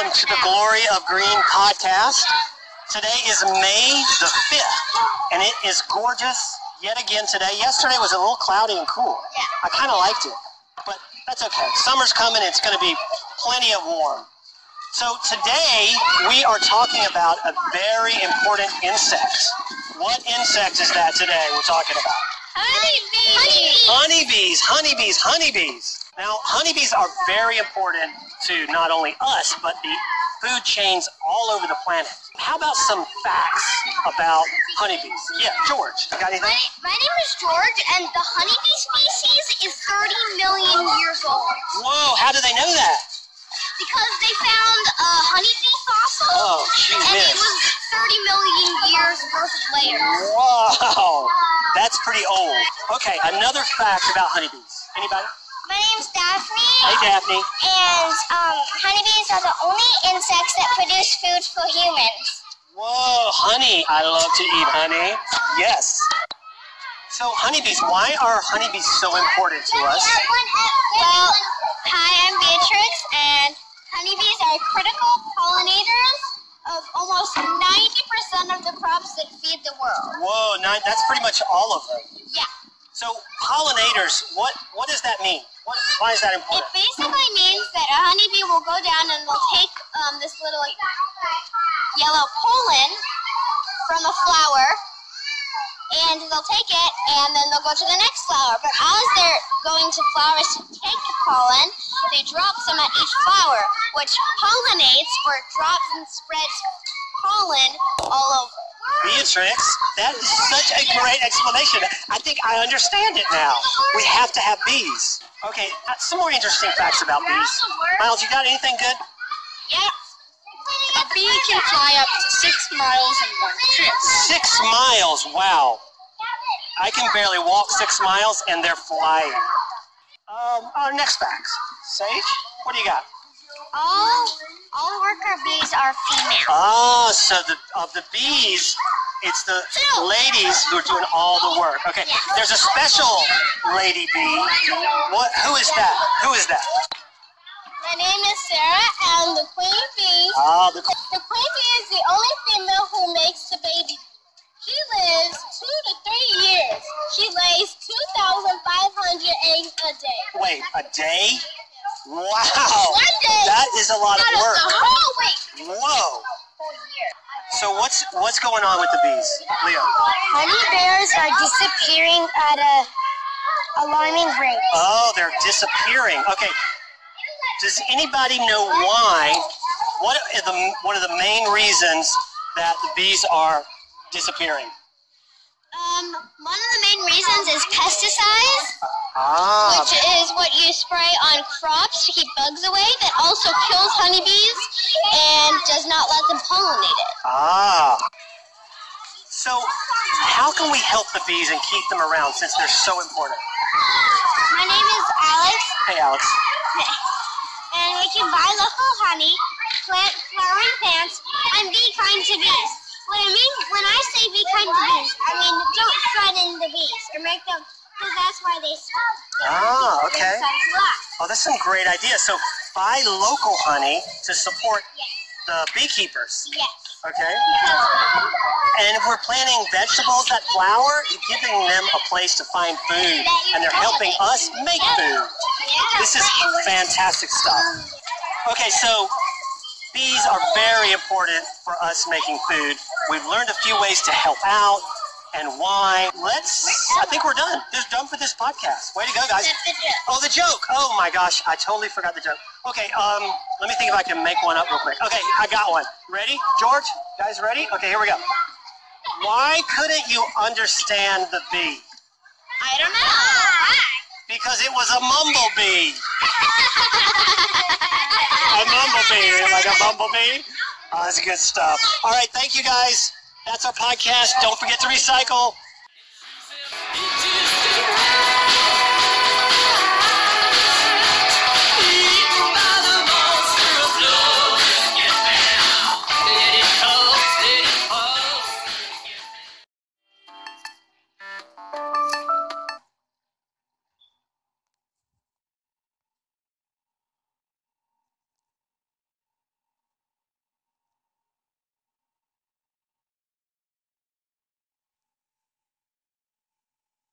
welcome to the Glory of Green podcast. Today is May the 5th, and it is gorgeous yet again today. Yesterday was a little cloudy and cool. I kind of liked it, but that's okay. Summer's coming, it's going to be plenty of warm. So today we are talking about a very important insect. What insect is that today we're talking about? Honeybees. Honeybees, honeybees, honeybees. Now, honeybees are very important to not only us, but the food chains all over the planet. How about some facts about honeybees? Yeah, George, you got anything? My, my name is George, and the honeybee species is 30 million years old Whoa, how do they know that? because they found a honeybee fossil, Oh, and it was 30 million years worth of layers. Whoa, that's pretty old. Okay, another fact about honeybees. Anybody? My name's Daphne, Hey, Daphne. and um, honeybees are the only insects that produce food for humans. Whoa, honey. I love to eat honey. Yes. So, honeybees, why are honeybees so important to us? Well, hi, I'm Beatrix, and honeybees are critical pollinators of almost 90% of the crops that feed the world. Whoa, nine, that's pretty much all of them. Yeah. So, pollinators, what, what does that mean? What, why is that important? It basically means that a honeybee will go down and they'll take um, this little yellow pollen from a flower, and they'll take it, and then they'll go to the next flower. But as they're going to flowers to take the pollen, they drop some at each flower, which pollinates or drops and spreads pollen all over. Beatrix, that is such a great explanation. I think I understand it now. We have to have bees. Okay, uh, some more interesting facts about bees. Miles, you got anything good? Yeah. A bee can fly up to six miles in one trip. Six miles. Wow. I can barely walk six miles and they're flying. Um, our next facts. Sage, what do you got? All all worker bees are female. Ah, so the of the bees, it's the Two. ladies who are doing all the work. Okay, there's a special lady bee. What? Who is that? Who is that? My name is Sarah, and the queen bee. Ah, the The queen bee is the only female who makes the baby. She lives two to three years. She lays 2,500 eggs a day. wait a day. Wow, day. that is a lot of Out of work. the whole week. Whoa. So what's what's going on with the bees, Leo? Honey bears are disappearing at a alarming rate. Oh, they're disappearing. Okay. Does anybody know why? What are the one of the main reasons that the bees are disappearing? Um, one of the main reasons is pesticides. Ah, is what you spray on crops to keep bugs away that also kills honeybees and does not let them pollinate it. ah. So, how can we help the bees and keep them around since they're so important? My name is Alex, Hey, Alex. and we can buy local honey, plant flowering plants, and be kind to bees. What I mean when I say be kind to bees, I mean don't threaten the bees or make them, because that's why they. They Ah, okay. inside the box. Oh, that's some great ideas. So, buy local honey to support the beekeepers. Yes. Okay. And if we're planting vegetables that flower, you're giving them a place to find food, and they're helping us make food. This is fantastic stuff. Okay, so bees are very important for us making food. We've learned a few ways to help out and why. Let's, I think we're done. Just done for this podcast. Way to go, guys. Oh, the joke. Oh my gosh, I totally forgot the joke. Okay, um, let me think if I can make one up real quick. Okay, I got one. Ready? George? Guys ready? Okay, here we go. Why couldn't you understand the bee? I don't know. Why? Because it was a mumblebee. a mumblebee, like a bumblebee. Oh, that's good stuff. All right, thank you guys. That's our podcast. Don't forget to recycle.